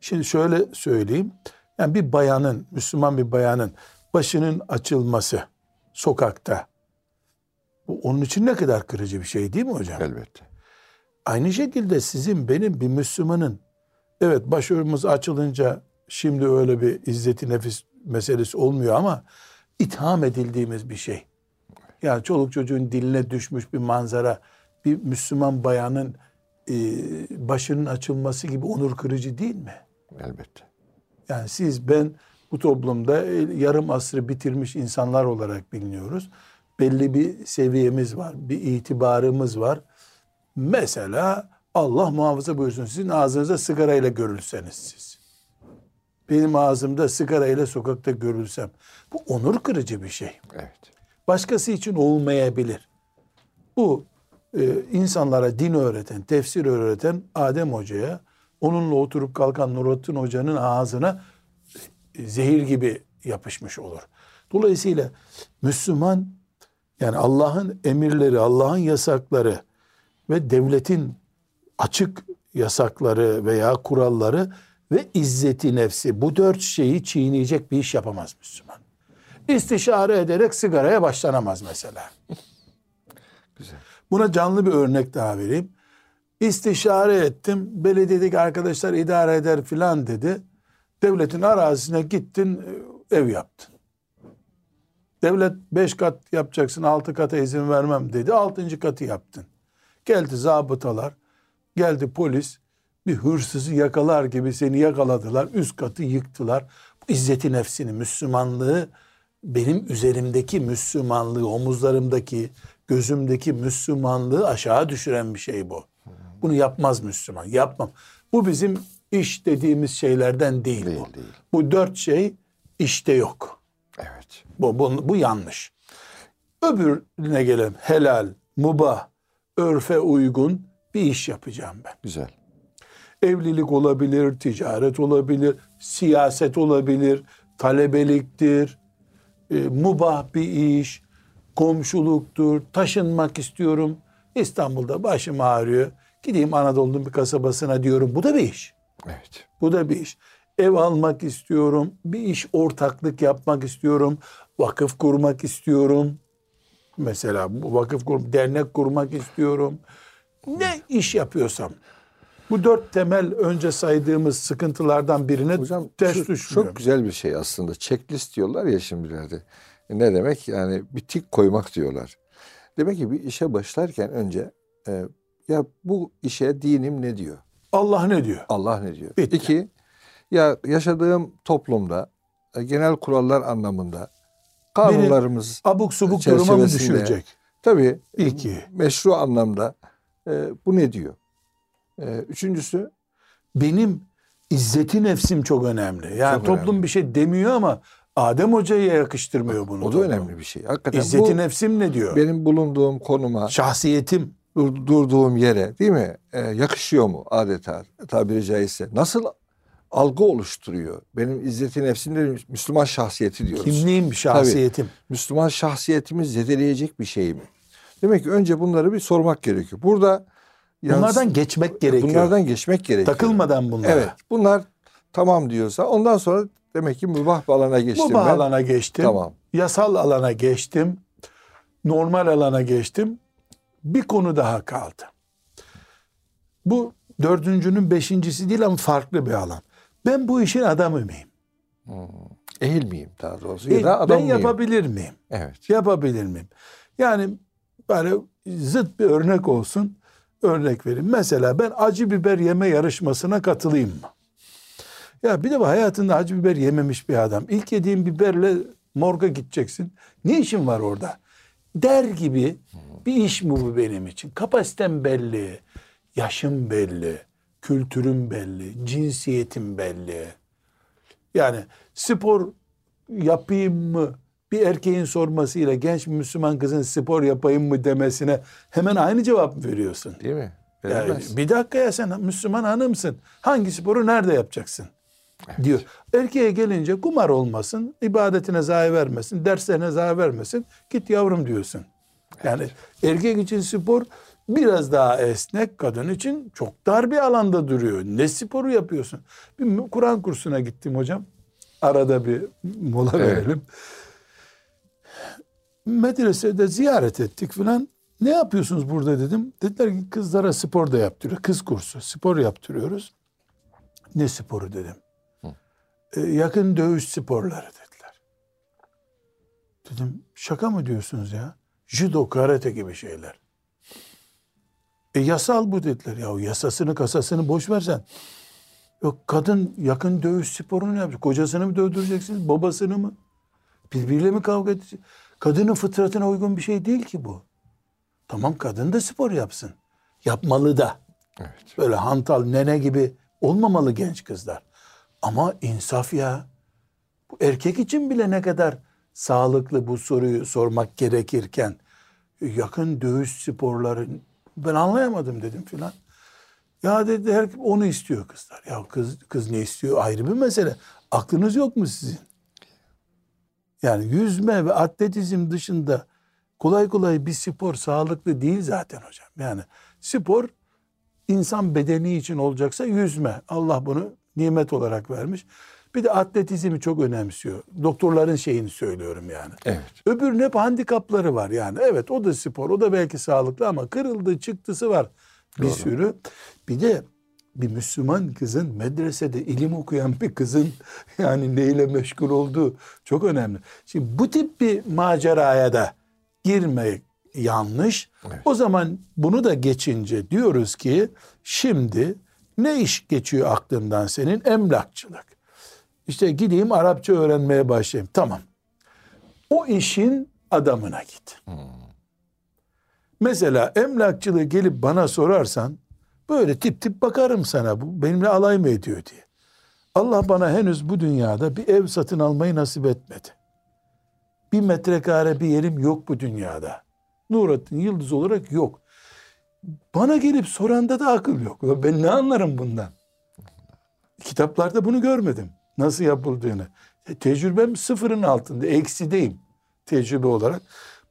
B: Şimdi şöyle söyleyeyim. Yani bir bayanın, Müslüman bir bayanın başının açılması sokakta bu onun için ne kadar kırıcı bir şey değil mi hocam?
A: Elbette.
B: Aynı şekilde sizin benim bir Müslümanın evet başörtümüz açılınca şimdi öyle bir izzeti nefis meselesi olmuyor ama itham edildiğimiz bir şey. Yani çoluk çocuğun diline düşmüş bir manzara bir Müslüman bayanın e, başının açılması gibi onur kırıcı değil mi?
A: Elbette.
B: Yani siz ben bu toplumda e, yarım asrı bitirmiş insanlar olarak biliniyoruz. Belli bir seviyemiz var, bir itibarımız var. Mesela Allah muhafaza buyursun sizin ağzınıza sigarayla görülseniz siz. Benim ağzımda sigarayla sokakta görülsem. Bu onur kırıcı bir şey.
A: Evet.
B: Başkası için olmayabilir. Bu e, insanlara din öğreten, tefsir öğreten Adem Hoca'ya, onunla oturup kalkan Nurattin Hoca'nın ağzına e, zehir gibi yapışmış olur. Dolayısıyla Müslüman yani Allah'ın emirleri, Allah'ın yasakları ve devletin açık yasakları veya kuralları ve izzeti nefsi bu dört şeyi çiğneyecek bir iş yapamaz Müslüman. İstişare ederek sigaraya başlanamaz mesela.
A: Güzel.
B: Buna canlı bir örnek daha vereyim. İstişare ettim. Belediyedeki arkadaşlar idare eder filan dedi. Devletin arazisine gittin ev yaptın. Devlet beş kat yapacaksın altı kata izin vermem dedi. Altıncı katı yaptın. Geldi zabıtalar. Geldi polis. Bir hırsızı yakalar gibi seni yakaladılar. Üst katı yıktılar. İzzeti nefsini, Müslümanlığı benim üzerimdeki Müslümanlığı, omuzlarımdaki, gözümdeki Müslümanlığı aşağı düşüren bir şey bu. Bunu yapmaz Müslüman. Yapmam. Bu bizim iş dediğimiz şeylerden değil,
A: Değil,
B: bu.
A: değil.
B: Bu dört şey işte yok. Bu, bu, bu yanlış. Öbürüne gelelim. Helal, mubah, örfe uygun bir iş yapacağım ben.
A: Güzel.
B: Evlilik olabilir, ticaret olabilir, siyaset olabilir, talebeliktir, e, mubah bir iş, komşuluktur, taşınmak istiyorum. İstanbul'da başım ağrıyor. Gideyim Anadolu'nun bir kasabasına diyorum. Bu da bir iş.
A: Evet.
B: Bu da bir iş. Ev almak istiyorum. Bir iş ortaklık yapmak istiyorum. Vakıf kurmak istiyorum. Mesela bu vakıf kur, dernek kurmak istiyorum. Ne iş yapıyorsam. Bu dört temel önce saydığımız sıkıntılardan birine
A: Hocam
B: ters düşmüyor.
A: çok güzel bir şey aslında. Checklist diyorlar ya şimdilerde. Ne demek? Yani bir tik koymak diyorlar. Demek ki bir işe başlarken önce e, ya bu işe dinim ne diyor?
B: Allah ne diyor?
A: Allah ne diyor?
B: Bitti.
A: İki, ya yaşadığım toplumda e, genel kurallar anlamında kanunlarımız
B: Abuk subuk duruma mı düşürecek?
A: tabii
B: İki.
A: meşru anlamda e, bu ne diyor? E, üçüncüsü
B: Benim izzeti nefsim çok önemli. Yani
A: Çok
B: toplum
A: önemli.
B: bir şey demiyor ama Adem Hoca'ya yakıştırmıyor bunu.
A: O da
B: toplum.
A: önemli bir şey. Hakikaten
B: İzzeti
A: bu
B: nefsim ne diyor?
A: benim bulunduğum konuma,
B: Şahsiyetim.
A: dur- durduğum yere değil mi? Ee, yakışıyor mu adeta tabiri caizse? Nasıl algı oluşturuyor? Benim izzeti nefsimde Müslüman şahsiyeti diyoruz.
B: Kimliğim, şahsiyetim.
A: Müslüman şahsiyetimiz zedeleyecek bir şey mi? Demek ki önce bunları bir sormak gerekiyor. Burada yalnız-
B: Bunlardan geçmek gerekiyor.
A: bunlardan geçmek gerekiyor.
B: Takılmadan bunlara.
A: Evet. Bunlar tamam diyorsa ondan sonra demek ki mübah bir alana geçtim
B: Bu
A: ben.
B: alana geçtim.
A: Tamam.
B: Yasal alana geçtim. Normal alana geçtim. Bir konu daha kaldı. Bu dördüncünün beşincisi değil ama farklı bir alan. Ben bu işin adamı mıyım?
A: Ehil miyim daha doğrusu?
B: E,
A: Ya da adam
B: ben
A: mıyım?
B: yapabilir miyim?
A: Evet.
B: Yapabilir miyim? Yani böyle zıt bir örnek olsun. Örnek vereyim. Mesela ben acı biber yeme yarışmasına katılayım mı? Ya bir de bu hayatında acı biber yememiş bir adam. İlk yediğin biberle morga gideceksin. Ne işin var orada? Der gibi bir iş mi bu benim için? Kapasitem belli, yaşım belli, kültürüm belli, cinsiyetim belli. Yani spor yapayım mı? Bir erkeğin sormasıyla genç bir Müslüman kızın spor yapayım mı demesine hemen aynı cevap veriyorsun?
A: Değil mi?
B: Yani bir dakika ya sen Müslüman hanımsın. Hangi sporu nerede yapacaksın? Diyor. Erkeğe gelince kumar olmasın, ibadetine zayi vermesin, derslerine zayi vermesin. Git yavrum diyorsun. Yani erkek için spor biraz daha esnek, kadın için çok dar bir alanda duruyor. Ne sporu yapıyorsun? Bir Kur'an kursuna gittim hocam. Arada bir mola
A: Evet.
B: verelim. Medresede ziyaret ettik filan. Ne yapıyorsunuz burada dedim. Dediler ki kızlara spor da yaptırıyor. Kız kursu. Spor yaptırıyoruz. Ne sporu dedim. "E, yakın dövüş sporları dediler. Dedim şaka mı diyorsunuz ya? Judo, karate gibi şeyler. E yasal bu dediler. Ya yasasını kasasını boş versen. Yok kadın yakın dövüş sporunu ne yapacak? Kocasını mı dövdüreceksiniz? Babasını mı? Birbiriyle mi kavga edecek? Kadının fıtratına uygun bir şey değil ki bu. Tamam kadın da spor yapsın. Yapmalı da.
A: Evet.
B: Böyle hantal nene gibi olmamalı genç kızlar. Ama insaf ya. Bu erkek için bile ne kadar sağlıklı bu soruyu sormak gerekirken yakın dövüş sporları ben anlayamadım dedim filan. Ya dedi her onu istiyor kızlar. Ya kız kız ne istiyor ayrı bir mesele. Aklınız yok mu sizin? Yani yüzme ve atletizm dışında kolay kolay bir spor sağlıklı değil zaten hocam. Yani spor insan bedeni için olacaksa yüzme. Allah bunu nimet olarak vermiş. Bir de atletizmi çok önemsiyor. Doktorların şeyini söylüyorum yani.
A: Evet.
B: Öbürünün hep handikapları var yani. Evet o da spor, o da belki sağlıklı ama kırıldı çıktısı var bir
A: Doğru.
B: sürü. Bir de bir Müslüman kızın medresede ilim okuyan bir kızın [laughs] yani neyle meşgul olduğu çok önemli. Şimdi bu tip bir maceraya da girmek yanlış.
A: Evet.
B: O zaman bunu da geçince diyoruz ki şimdi ne iş geçiyor aklından senin? Emlakçılık. İşte gideyim Arapça öğrenmeye başlayayım. Tamam. O işin adamına git. Mesela emlakçılığı gelip bana sorarsan böyle tip tip bakarım sana bu benimle alay mı ediyor diye. Allah bana henüz bu dünyada bir ev satın almayı nasip etmedi. Bir metrekare bir yerim yok bu dünyada. Nurattin Yıldız olarak yok. Bana gelip soranda da akıl yok. Ben ne anlarım bundan? Kitaplarda bunu görmedim. Nasıl yapıldığını. E, tecrübem sıfırın altında. Eksideyim tecrübe olarak.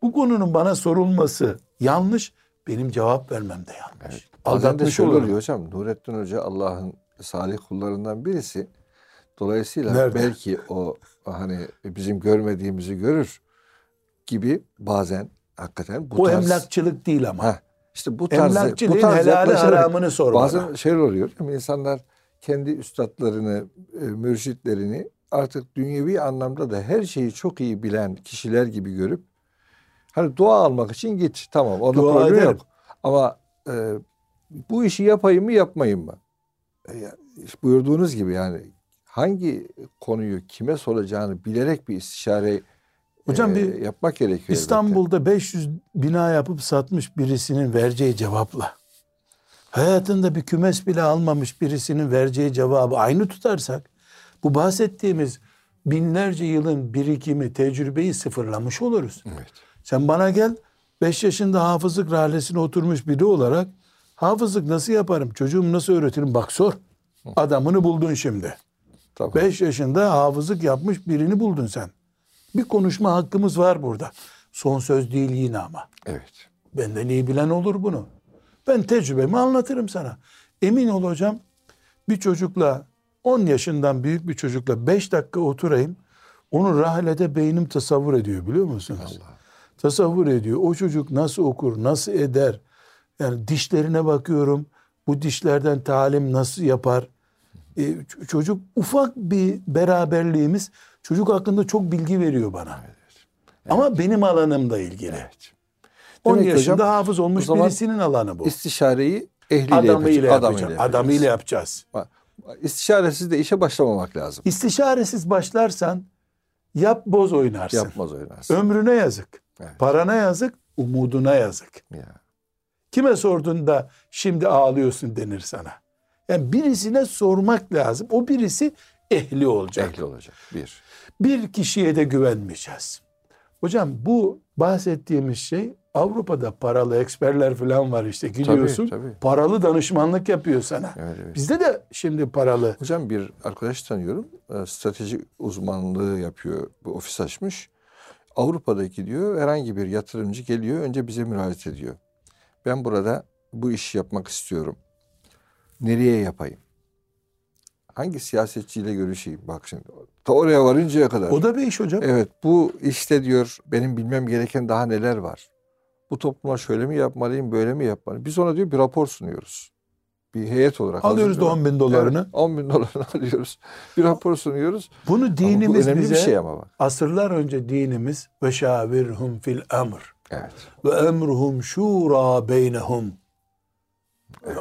B: Bu konunun bana sorulması yanlış. Benim cevap vermem de yanlış.
A: De
B: Aldatmış
A: oluyor hocam. Nurettin Hoca Allah'ın salih kullarından birisi. Dolayısıyla
B: Nerede?
A: belki o hani bizim görmediğimizi görür gibi bazen hakikaten bu
B: O
A: tarz
B: emlakçılık değil ama.
A: Heh, işte bu tarz bu tarz
B: helali haramını sor
A: Bazen şey oluyor. mi? İnsanlar kendi üstadlarını, e, mürşitlerini artık dünyevi anlamda da her şeyi çok iyi bilen kişiler gibi görüp hani dua almak için git. Tamam. Orada
B: Dua
A: problem
B: ederim.
A: yok. Ama e, bu işi yapayım mı yapmayayım mı? E, buyurduğunuz gibi yani hangi konuyu kime soracağını bilerek bir istişare
B: Hocam
A: e,
B: bir
A: yapmak gerekiyor. elbette.
B: İstanbul'da 500 bina yapıp satmış birisinin vereceği cevapla hayatında bir kümes bile almamış birisinin vereceği cevabı aynı tutarsak bu bahsettiğimiz binlerce yılın birikimi, tecrübeyi sıfırlamış oluruz.
A: Evet.
B: Sen bana gel 5 yaşında hafızlık rahlesine oturmuş biri olarak hafızlık nasıl yaparım? Çocuğumu nasıl öğretirim? Bak sor. Adamını buldun şimdi.
A: Tamam.
B: 5 yaşında hafızlık yapmış birini buldun sen. Bir konuşma hakkımız var burada. Son söz değil yine ama.
A: Evet.
B: Benden iyi bilen olur bunu. Ben tecrübemi anlatırım sana. Emin ol hocam bir çocukla 10 yaşından büyük bir çocukla 5 dakika oturayım. Onu rahlede beynim tasavvur ediyor biliyor musunuz? Tasavvur ediyor. O çocuk nasıl okur, nasıl eder? Yani dişlerine bakıyorum. Bu dişlerden talim nasıl yapar? Ee, çocuk ufak bir beraberliğimiz çocuk hakkında çok bilgi veriyor bana. Ama benim alanımda ilgili.
A: Evet.
B: 10
A: Demek
B: yaşında
A: hocam,
B: hafız olmuş birisinin alanı bu.
A: İstişareyi ehliyle
B: Adamıyla
A: yapacağız.
B: yapacağız. Adamıyla yapacağız.
A: İstişaresiz de işe başlamamak lazım.
B: İstişaresiz başlarsan yap boz oynarsın.
A: Yapmaz oynarsın.
B: Ömrüne yazık.
A: Evet.
B: Parana yazık, umuduna yazık.
A: Ya.
B: Kime sordun da şimdi ağlıyorsun denir sana. Yani birisine sormak lazım. O birisi ehli olacak.
A: Ehli olacak. Bir.
B: Bir kişiye de güvenmeyeceğiz. Hocam bu bahsettiğimiz şey Avrupa'da paralı eksperler falan var işte gidiyorsun.
A: tabii.
B: Paralı danışmanlık yapıyor sana.
A: Evet, evet.
B: Bizde de şimdi paralı.
A: Hocam bir arkadaş tanıyorum. e, Strateji uzmanlığı yapıyor. Bu ofis açmış. Avrupa'daki diyor herhangi bir yatırımcı geliyor önce bize müracaat ediyor. Ben burada bu işi yapmak istiyorum. Nereye yapayım? Hangi siyasetçiyle görüşeyim? Bak şimdi ta oraya varıncaya kadar.
B: O da bir iş hocam.
A: Evet bu işte diyor benim bilmem gereken daha neler var. Bu topluma şöyle mi yapmalıyım böyle mi yapmalıyım? Biz ona diyor bir rapor sunuyoruz. Bir heyet olarak.
B: Alıyoruz da
A: hazırlıyoruz.
B: 10 bin dolarını.
A: Evet, 10 bin dolarını [laughs] alıyoruz. Bir rapor sunuyoruz.
B: Bunu
A: Ama bu
B: dinimiz
A: önemli
B: bize
A: bir şey ama bak.
B: asırlar önce dinimiz ve şavirhum fil emr
A: Evet.
B: ve emruhum şura beynehum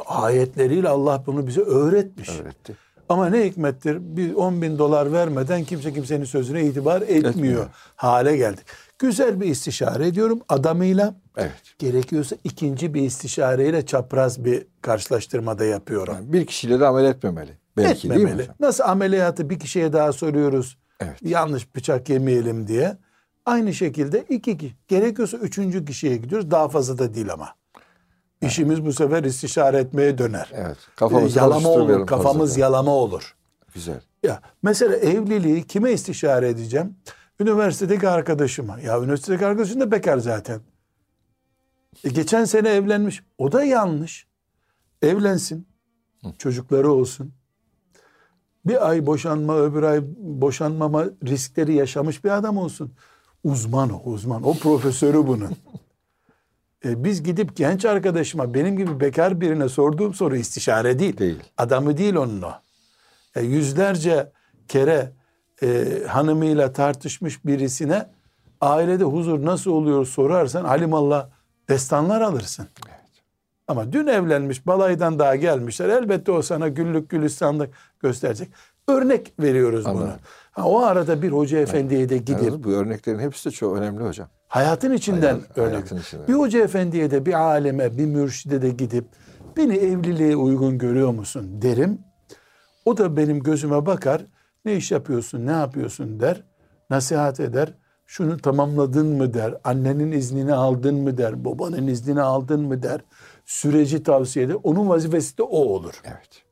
B: ayetleriyle Allah bunu bize öğretmiş.
A: Öğretti.
B: Ama ne hikmettir bir 10 bin dolar vermeden kimse kimsenin sözüne itibar etmiyor,
A: Etmiyor.
B: hale geldik. Güzel bir istişare ediyorum adamıyla.
A: Evet.
B: Gerekiyorsa ikinci bir istişareyle çapraz bir karşılaştırmada yapıyorum.
A: Yani bir kişiyle de amel etmemeli. Belki değil mi
B: Etmemeli.
A: hocam?
B: Nasıl ameliyatı bir kişiye daha soruyoruz.
A: Evet.
B: Yanlış bıçak yemeyelim diye. Aynı şekilde iki kişi. Gerekiyorsa üçüncü kişiye gidiyoruz. Daha fazla da değil ama. İşimiz bu sefer istişare etmeye döner.
A: Evet.
B: Ee,
A: Kafamızı
B: yalama olur. Kafamız
A: fazla.
B: yalama olur.
A: Güzel.
B: Ya mesela evliliği kime istişare edeceğim? Üniversitedeki arkadaşıma. Ya üniversitedeki arkadaşın da bekar zaten. E, geçen sene evlenmiş. O da yanlış. Evlensin. Çocukları olsun. Bir ay boşanma, öbür ay boşanmama riskleri yaşamış bir adam olsun. Uzman o, uzman. O profesörü bunun. [laughs] E, biz gidip genç arkadaşıma, benim gibi bekar birine sorduğum soru istişare değil.
A: Değil.
B: Adamı değil onun o. E, yüzlerce kere e, hanımıyla tartışmış birisine ailede huzur nasıl oluyor sorarsan alimallah destanlar alırsın. Ama dün evlenmiş balaydan daha gelmişler. Elbette o sana güllük gülistanlık gösterecek. Örnek veriyoruz bunu. Ha, o arada bir hoca efendiye de gidip
A: Yalnız bu örneklerin hepsi de çok önemli hocam.
B: hayatın içinden
A: Hayat-
B: örnek.
A: hayatın içinden.
B: Bir hoca efendiye de bir aleme bir mürşide de gidip beni evliliğe uygun görüyor musun derim. O da benim gözüme bakar. Ne iş yapıyorsun, ne yapıyorsun der. Nasihat eder. Şunu tamamladın mı der. Annenin iznini aldın mı der. Babanın iznini aldın mı der. Süreci tavsiye eder. Onun vazifesi de o olur.
A: Evet.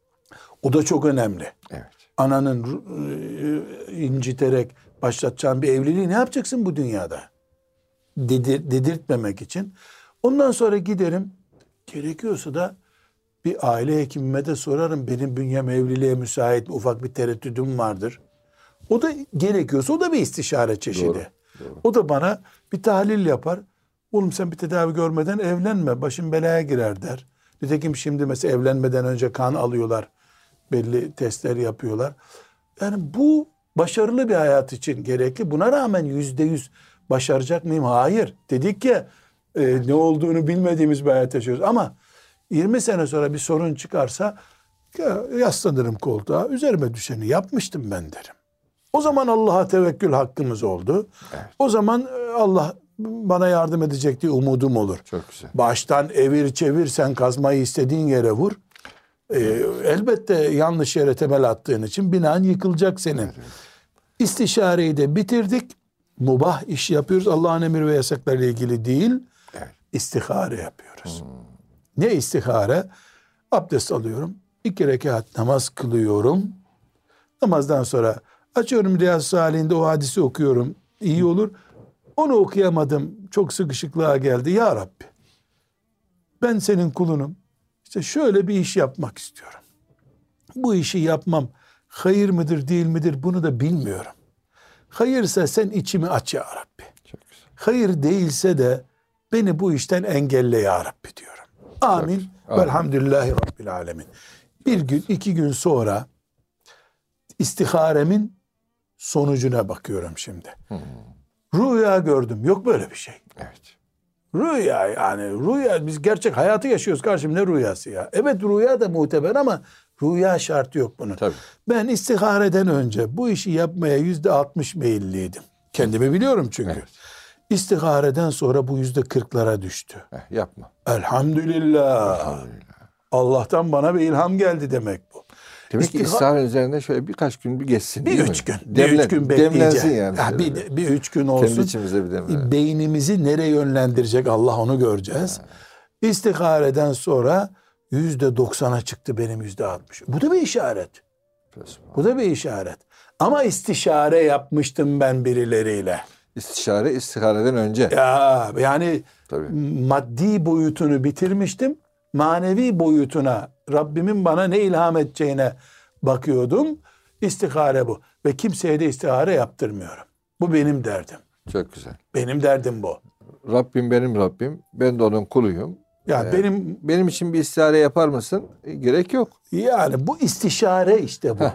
B: O da çok önemli.
A: Evet.
B: Ananın e, inciterek başlatacağın bir evliliği ne yapacaksın bu dünyada? Dedir, dedirtmemek için. Ondan sonra giderim. Gerekiyorsa da bir aile hekimime de sorarım. Benim bünyem evliliğe müsait mi? ufak bir tereddüdüm vardır. O da gerekiyorsa o da bir istişare çeşidi.
A: Doğru, doğru.
B: O da bana bir tahlil yapar. Oğlum sen bir tedavi görmeden evlenme. Başın belaya girer der. Nitekim şimdi mesela evlenmeden önce kan alıyorlar. Belli testler yapıyorlar. Yani bu başarılı bir hayat için gerekli. Buna rağmen yüzde yüz başaracak mıyım? Hayır. Dedik ki e, ne olduğunu bilmediğimiz bir hayat yaşıyoruz. Ama 20 sene sonra bir sorun çıkarsa ya, yaslanırım koltuğa. Üzerime düşeni yapmıştım ben derim. O zaman Allah'a tevekkül hakkımız oldu. O zaman e, Allah bana yardım edecek diye umudum olur.
A: Çok güzel.
B: Baştan evir çevir sen kazmayı istediğin yere vur. Ee, elbette yanlış yere temel attığın için binan yıkılacak senin. İstişareyi de bitirdik. Mubah iş yapıyoruz. Allah'ın emir ve yasaklarıyla ilgili değil.
A: Evet.
B: İstihare yapıyoruz. Ne istihare? Abdest alıyorum. iki rekat namaz kılıyorum. Namazdan sonra açıyorum Riyaz Salih'inde o hadisi okuyorum. İyi olur. Onu okuyamadım. Çok sıkışıklığa geldi. Ya Rabbi ben senin kulunum. İşte şöyle bir iş yapmak istiyorum. Bu işi yapmam hayır mıdır değil midir bunu da bilmiyorum. Hayırsa sen içimi aç ya Rabbi.
A: Çok güzel.
B: Hayır değilse de beni bu işten engelle ya Rabbi diyorum. Amin.
A: Amin.
B: Velhamdülillahi Rabbil alemin. Bir gün iki gün sonra istiharemin sonucuna bakıyorum şimdi. Rüya gördüm. Yok böyle bir şey.
A: Evet.
B: Rüya yani rüya biz gerçek hayatı yaşıyoruz karşım ne rüyası ya. Evet rüya da muteber ama rüya şartı yok bunun.
A: Tabii.
B: Ben istihareden önce bu işi yapmaya yüzde altmış meyilliydim. Kendimi biliyorum çünkü.
A: Evet.
B: İstihareden sonra bu yüzde kırklara düştü.
A: Heh, yapma.
B: Elhamdülillah. Allah'tan bana bir ilham geldi demek bu.
A: Demek ki
B: İstiha-
A: ısrar üzerinde şöyle birkaç gün bir geçsin
B: Bir üç
A: mi?
B: gün. bir
A: Demlen-
B: üç gün bekleyeceğim.
A: Demlensin yani.
B: Ha, bir, bir üç gün olsun.
A: Kendi içimize bir demlenelim.
B: Beynimizi nereye yönlendirecek Allah onu göreceğiz. İstihareden sonra yüzde doksana çıktı benim yüzde altmış. Bu da bir işaret. Bu da bir işaret. Ama istişare yapmıştım ben birileriyle.
A: İstişare istihareden önce.
B: Ya yani
A: Tabii.
B: maddi boyutunu bitirmiştim. Manevi boyutuna Rabbimin bana ne ilham edeceğine bakıyordum. İstihare bu. Ve kimseye de istihare yaptırmıyorum. Bu benim derdim.
A: Çok güzel.
B: Benim derdim bu.
A: Rabbim benim Rabbim. Ben de onun kuluyum.
B: Ya
A: Evet.
B: benim
A: Benim için bir istihare yapar mısın? E, gerek yok.
B: yani bu istişare işte bu.
A: Heh,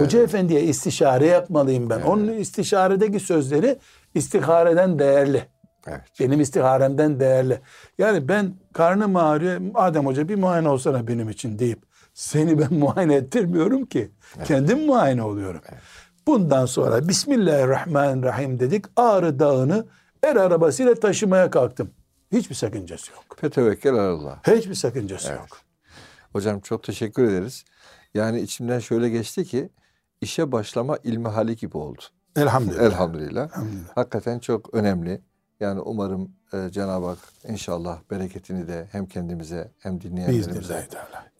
B: Hoca efendiye istişare yapmalıyım ben. Onun istişaredeki sözleri istihareden değerli.
A: Evet.
B: Benim istiharemden değerli. Yani ben karnım ağrıyor. Adem Hoca bir muayene olsana benim için deyip seni ben [laughs] muayene ettirmiyorum ki. Kendim muayene oluyorum. Bundan sonra Bismillahirrahmanirrahim dedik. Ağrı Dağı'nı el arabasıyla taşımaya kalktım. Hiçbir sakıncası yok.
A: Fetevekkel Allah.
B: Hiçbir sakıncası
A: Evet.
B: yok.
A: Hocam çok teşekkür ederiz. Yani içimden şöyle geçti ki işe başlama ilmihali gibi oldu.
B: Elhamdülillah.
A: Elhamdülillah.
B: Elhamdülillah.
A: Hakikaten çok önemli. Yani umarım e, Cenab-ı Hak inşallah bereketini de hem kendimize hem dinleyenlerimize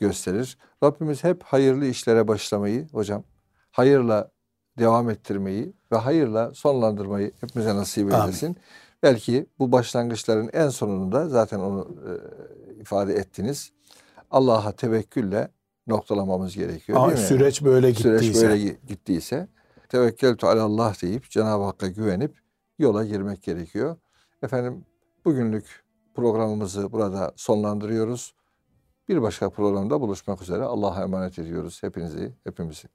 A: gösterir. Rabbimiz hep hayırlı işlere başlamayı hocam, hayırla devam ettirmeyi ve hayırla sonlandırmayı hepimize nasip
B: Amin.
A: eylesin. Belki bu başlangıçların en sonunda zaten onu e, ifade ettiniz. Allah'a tevekkülle noktalamamız gerekiyor değil mi?
B: süreç böyle gittiyse.
A: Süreç böyle gi- gittiyse tevekkeltu alallah deyip Cenab-ı Hakk'a güvenip yola girmek gerekiyor. Efendim bugünlük programımızı burada sonlandırıyoruz. Bir başka programda buluşmak üzere Allah'a emanet ediyoruz hepinizi, hepimizi.